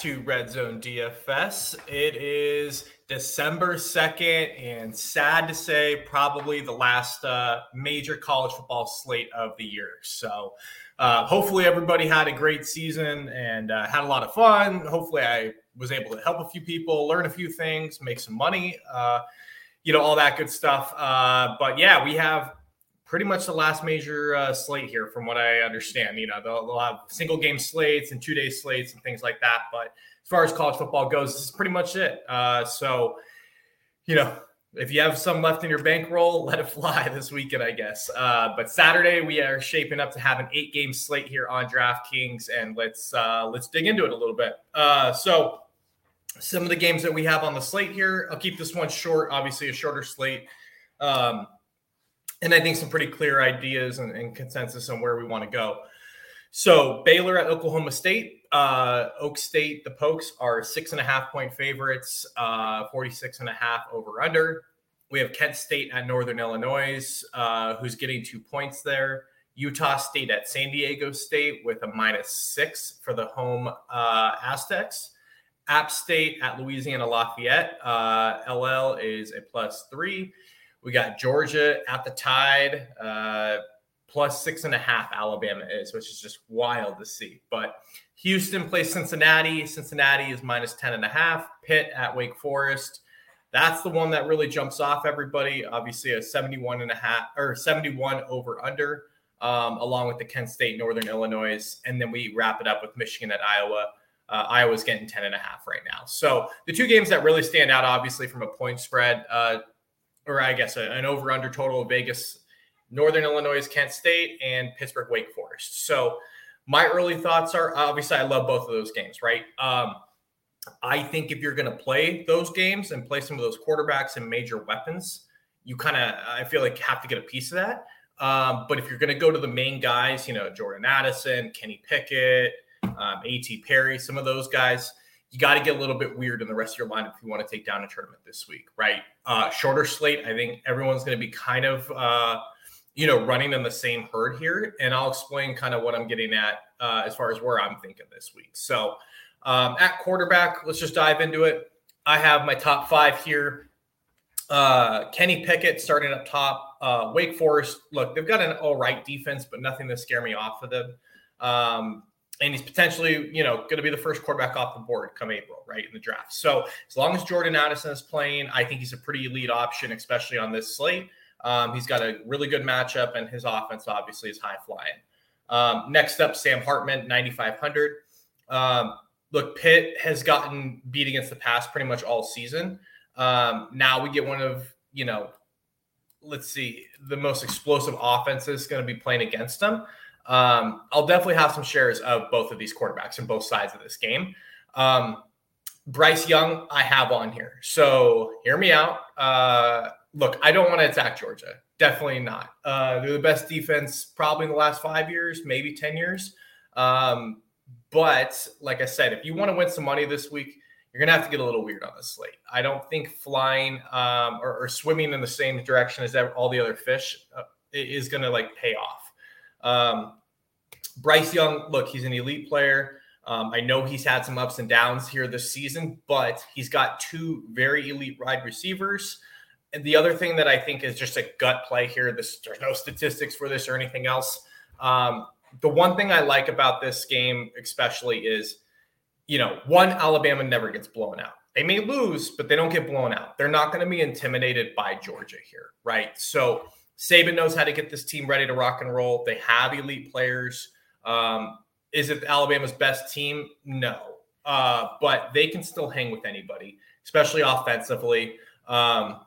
To Red Zone DFS. It is December 2nd, and sad to say, probably the last uh, major college football slate of the year. So, uh, hopefully, everybody had a great season and uh, had a lot of fun. Hopefully, I was able to help a few people, learn a few things, make some money, uh, you know, all that good stuff. Uh, but yeah, we have pretty much the last major uh, slate here, from what I understand. You know, they'll, they'll, have single game slates and two day slates and things like that. But as far as college football goes, this is pretty much it. Uh, so, you know, if you have some left in your bankroll, let it fly this weekend, I guess. Uh, but Saturday we are shaping up to have an eight game slate here on DraftKings, and let's uh, let's dig into it a little bit. Uh, so, some of the games that we have on the slate here, I'll keep this one short. Obviously, a shorter slate. Um, and I think some pretty clear ideas and, and consensus on where we want to go. So Baylor at Oklahoma State, uh, Oak State, the Pokes are six and a half point favorites, uh, 46 and a half over under. We have Kent State at Northern Illinois, uh, who's getting two points there. Utah State at San Diego State with a minus six for the home uh, Aztecs. App State at Louisiana Lafayette, uh, LL is a plus three. We got Georgia at the tide, uh, plus six and a half. Alabama is, which is just wild to see. But Houston plays Cincinnati. Cincinnati is minus 10 and a half. Pitt at Wake Forest. That's the one that really jumps off everybody. Obviously, a 71 and a half or 71 over under, um, along with the Kent State, Northern Illinois. And then we wrap it up with Michigan at Iowa. Uh, Iowa's getting 10 and a half right now. So the two games that really stand out, obviously, from a point spread, uh, or I guess an over under total of Vegas, Northern Illinois, Kent State, and Pittsburgh Wake Forest. So my early thoughts are obviously I love both of those games, right? Um, I think if you're going to play those games and play some of those quarterbacks and major weapons, you kind of I feel like have to get a piece of that. Um, but if you're going to go to the main guys, you know Jordan Addison, Kenny Pickett, um, A.T. Perry, some of those guys, you got to get a little bit weird in the rest of your lineup if you want to take down a tournament this week, right? Uh, shorter slate. I think everyone's going to be kind of, uh, you know, running in the same herd here, and I'll explain kind of what I'm getting at uh, as far as where I'm thinking this week. So, um, at quarterback, let's just dive into it. I have my top five here. Uh, Kenny Pickett starting up top. Uh, Wake Forest, look, they've got an all right defense, but nothing to scare me off of them. Um, and he's potentially, you know, going to be the first quarterback off the board come April, right in the draft. So as long as Jordan Addison is playing, I think he's a pretty elite option, especially on this slate. Um, he's got a really good matchup, and his offense obviously is high flying. Um, next up, Sam Hartman, 9,500. Um, look, Pitt has gotten beat against the pass pretty much all season. Um, now we get one of, you know, let's see, the most explosive offenses going to be playing against them. Um, I'll definitely have some shares of both of these quarterbacks and both sides of this game. Um, Bryce Young, I have on here. So hear me out. Uh, look, I don't want to attack Georgia. Definitely not. Uh, they're the best defense probably in the last five years, maybe 10 years. Um, but like I said, if you want to win some money this week, you're going to have to get a little weird on this slate. I don't think flying um, or, or, swimming in the same direction as all the other fish uh, is going to like pay off. Um, Bryce Young, look, he's an elite player. Um, I know he's had some ups and downs here this season, but he's got two very elite wide receivers. And the other thing that I think is just a gut play here, this, there's no statistics for this or anything else. Um, the one thing I like about this game, especially, is you know, one, Alabama never gets blown out. They may lose, but they don't get blown out. They're not going to be intimidated by Georgia here, right? So Saban knows how to get this team ready to rock and roll. They have elite players. Um, is it Alabama's best team? No. Uh, but they can still hang with anybody, especially offensively. Um,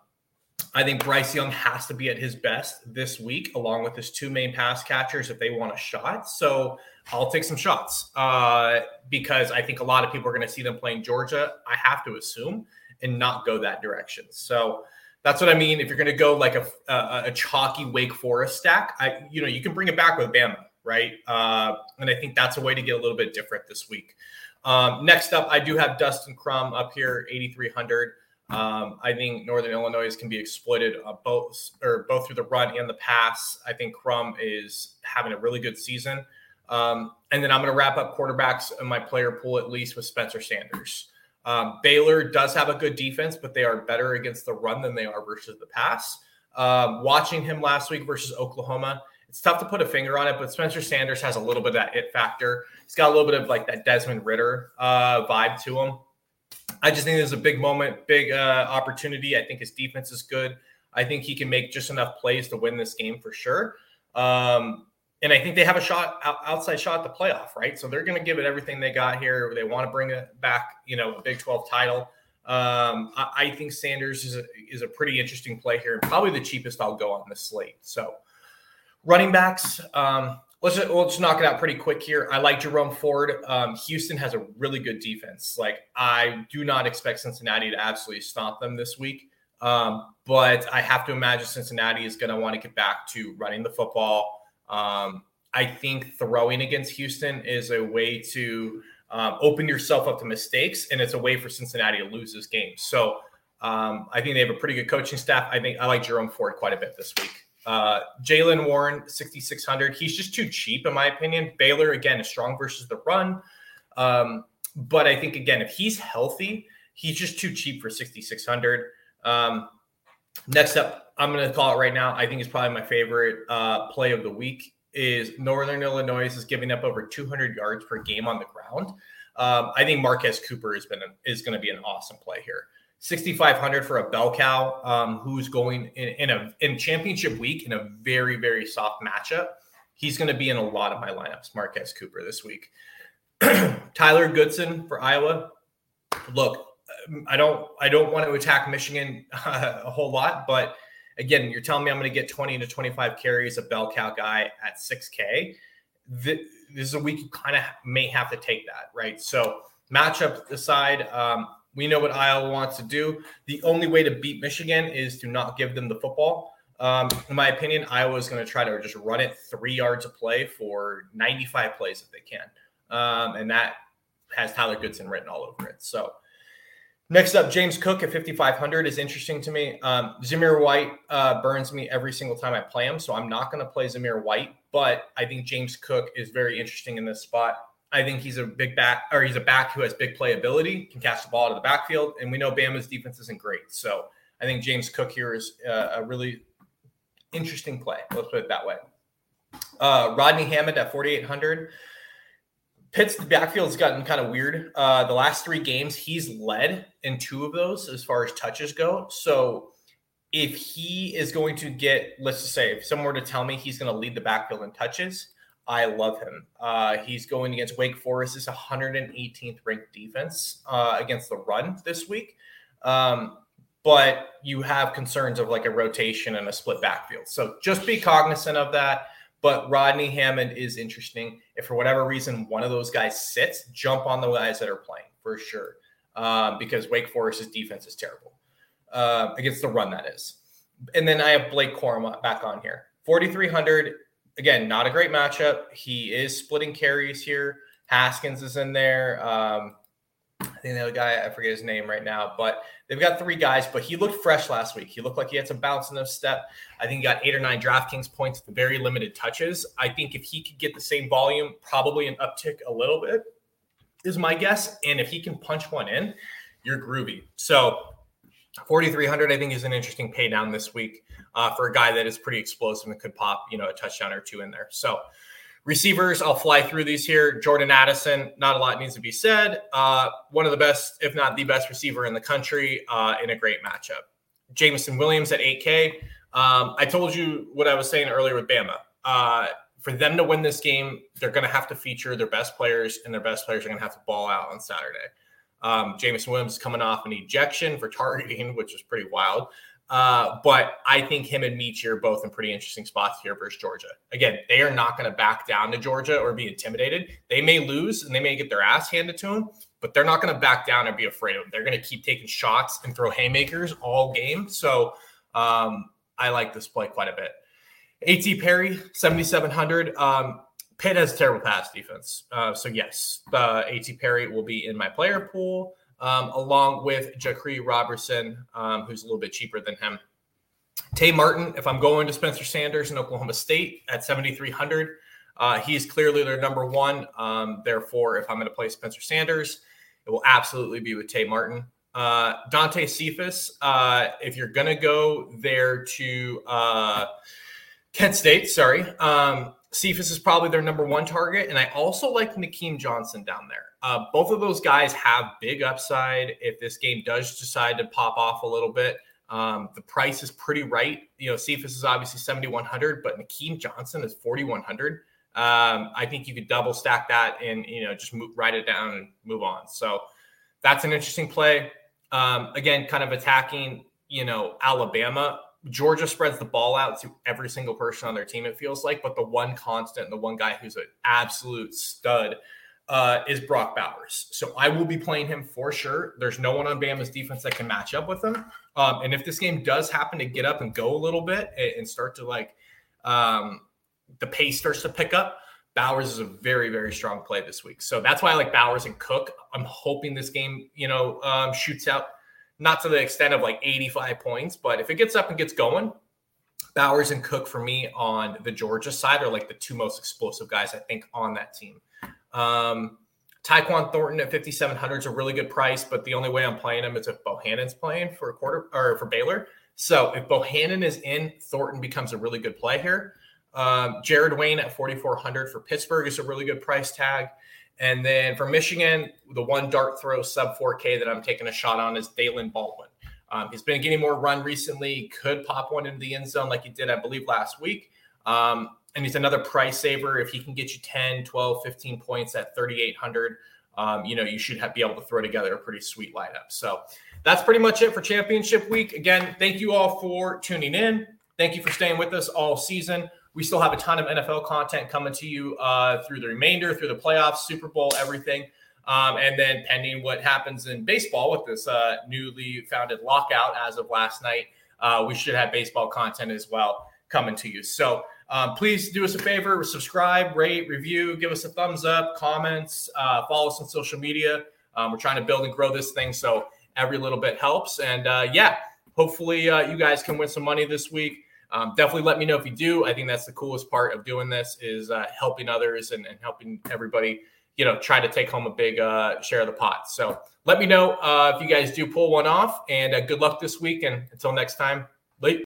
I think Bryce Young has to be at his best this week, along with his two main pass catchers if they want a shot. So I'll take some shots uh, because I think a lot of people are going to see them playing Georgia. I have to assume and not go that direction. So that's what I mean. If you're going to go like a, a, a chalky Wake Forest stack, I you know you can bring it back with Bama right? Uh, and I think that's a way to get a little bit different this week. Um, next up, I do have Dustin Crum up here, 8,300. Um, I think Northern Illinois can be exploited uh, both or both through the run and the pass. I think Crum is having a really good season. Um, and then I'm going to wrap up quarterbacks in my player pool at least with Spencer Sanders. Um, Baylor does have a good defense, but they are better against the run than they are versus the pass. Um, watching him last week versus Oklahoma, it's tough to put a finger on it, but Spencer Sanders has a little bit of that it factor. He's got a little bit of like that Desmond Ridder uh, vibe to him. I just think there's a big moment, big uh, opportunity. I think his defense is good. I think he can make just enough plays to win this game for sure. Um, and I think they have a shot outside shot at the playoff, right? So they're going to give it everything they got here. They want to bring it back, you know, a Big 12 title. Um, I, I, think Sanders is a, is a pretty interesting play here and probably the cheapest I'll go on this slate. So running backs, um, let's just, we'll just knock it out pretty quick here. I like Jerome Ford. Um, Houston has a really good defense. Like I do not expect Cincinnati to absolutely stomp them this week. Um, but I have to imagine Cincinnati is going to want to get back to running the football um, I think throwing against Houston is a way to um, open yourself up to mistakes, and it's a way for Cincinnati to lose this game. So um, I think they have a pretty good coaching staff. I think I like Jerome Ford quite a bit this week. Uh, Jaylen Warren, 6,600. He's just too cheap, in my opinion. Baylor, again, is strong versus the run. Um, but I think, again, if he's healthy, he's just too cheap for 6,600. Um, next up, I'm going to call it right now. I think it's probably my favorite uh, play of the week. Is Northern Illinois is giving up over 200 yards per game on the ground. Um, I think Marquez Cooper has been a, is going to be an awesome play here. 6,500 for a bell cow um, who's going in, in, a in championship week in a very very soft matchup. He's going to be in a lot of my lineups. Marquez Cooper this week. Tyler Goodson for Iowa. Look, I don't I don't want to attack Michigan uh, a whole lot, but again, you're telling me I'm going to get 20 to 25 carries a bell cow guy at 6K. This is a week you kind of may have to take that, right? So, matchup aside, um, we know what Iowa wants to do. The only way to beat Michigan is to not give them the football. Um, in my opinion, Iowa is going to try to just run it three yards a play for 95 plays if they can. Um, and that has Tyler Goodson written all over it. So, Next up, James Cook at 5,500 is interesting to me. Um, Zamir White uh, burns me every single time I play him, so I'm not going to play Zamir White. But I think James Cook is very interesting in this spot. I think he's a big back, or he's a back who has big playability, can catch the ball out of the backfield, and we know Bama's defense isn't great. So I think James Cook here is uh, a really interesting play. Let's put it that way. Uh, Rodney Hammond at 4,800. Pitt's backfield has gotten kind of weird. Uh, the last three games, he's led in two of those as far as touches go. So if he is going to get, let's just say, if someone were to tell me he's going to lead the backfield in touches, I love him. Uh, he's going against Wake Forest. Is 118th ranked defense uh, against the run this week. Um, but you have concerns of like a rotation and a split backfield. So just be cognizant of that. But Rodney Hammond is interesting. If for whatever reason one of those guys sits, jump on the guys that are playing for sure. Um, because Wake Forest's defense is terrible uh, against the run, that is. And then I have Blake Corum back on here. 4,300. Again, not a great matchup. He is splitting carries here. Haskins is in there. Um, I think the other guy, I forget his name right now, but they've got three guys. But he looked fresh last week. He looked like he had some bounce in the step. I think he got eight or nine DraftKings points with very limited touches. I think if he could get the same volume, probably an uptick a little bit, is my guess. And if he can punch one in, you're groovy. So 4,300, I think, is an interesting pay down this week uh, for a guy that is pretty explosive and could pop, you know, a touchdown or two in there. So Receivers, I'll fly through these here. Jordan Addison, not a lot needs to be said. Uh, one of the best, if not the best receiver in the country uh, in a great matchup. Jameson Williams at 8K. Um, I told you what I was saying earlier with Bama. Uh, for them to win this game, they're going to have to feature their best players, and their best players are going to have to ball out on Saturday. Um, Jameson Williams is coming off an ejection for targeting, which is pretty wild. Uh, but I think him and Meach are both in pretty interesting spots here versus Georgia. Again, they are not going to back down to Georgia or be intimidated. They may lose and they may get their ass handed to them, but they're not going to back down and be afraid of them. They're going to keep taking shots and throw haymakers all game. So um, I like this play quite a bit. A.T. Perry, 7,700. Um, Pitt has terrible pass defense. Uh, so, yes, uh, A.T. Perry will be in my player pool um, along with Jaquarii Roberson, um, who's a little bit cheaper than him. Tay Martin, if I'm going to Spencer Sanders in Oklahoma State at 7,300, Uh, he's clearly their number one. Um, therefore, if I'm going to play Spencer Sanders, it will absolutely be with Tay Martin. Uh, Dante Cephas, uh, if you're going to go there to uh, Kent State, sorry, um, Cephas is probably their number one target. And I also like Nykeim Johnson down there. Uh, both of those guys have big upside if this game does decide to pop off a little bit. Um, the price is pretty right. You know, Cephas is obviously 7,100, but Nykeim Johnson is 4,100. Um, I think you could double stack that and, you know, just move, write it down and move on. So that's an interesting play. Um, again, kind of attacking, you know, Alabama. Georgia spreads the ball out to every single person on their team, it feels like. But the one constant, the one guy who's an absolute stud uh, is Brock Bowers. So I will be playing him for sure. There's no one on Bama's defense that can match up with him. Um, and if this game does happen to get up and go a little bit and, and start to like, um, the pace starts to pick up, Bowers is a very, very strong play this week. So that's why I like Bowers and Cook. I'm hoping this game, you know, um, shoots out not to the extent of like 85 points, but if it gets up and gets going, Bowers and Cook for me on the Georgia side are like the two most explosive guys I think on that team. Um, Tyquan Thornton at 5,700 is a really good price, but the only way I'm playing him is if Bohanon's playing for a quarter or for Baylor. So if Bohanon is in, Thornton becomes a really good play here. Um, Jared Wayne at 4,400 for Pittsburgh is a really good price tag. And then for Michigan, the one dart throw sub 4K that I'm taking a shot on is Daylen Baldwin. Um, he's been getting more run recently, could pop one into the end zone like he did, I believe, last week. Um, and he's another price saver. If he can get you 10, 12, 15 points at 3,800, um, you know, you should have, be able to throw together a pretty sweet lineup. So that's pretty much it for championship week. Again, thank you all for tuning in. Thank you for staying with us all season. We still have a ton of NFL content coming to you uh, through the remainder, through the playoffs, Super Bowl, everything. Um, and then pending what happens in baseball with this uh, newly founded lockout as of last night, uh, we should have baseball content as well coming to you. So um, please do us a favor, subscribe, rate, review, give us a thumbs up, comments, uh, follow us on social media. Um, we're trying to build and grow this thing, so every little bit helps. And uh, yeah, hopefully uh, you guys can win some money this week. Um, definitely let me know if you do. I think that's the coolest part of doing this is uh, helping others and, and, helping everybody, you know, try to take home a big uh, share of the pot. So let me know uh, if you guys do pull one off, and uh, good luck this week. And until next time, late.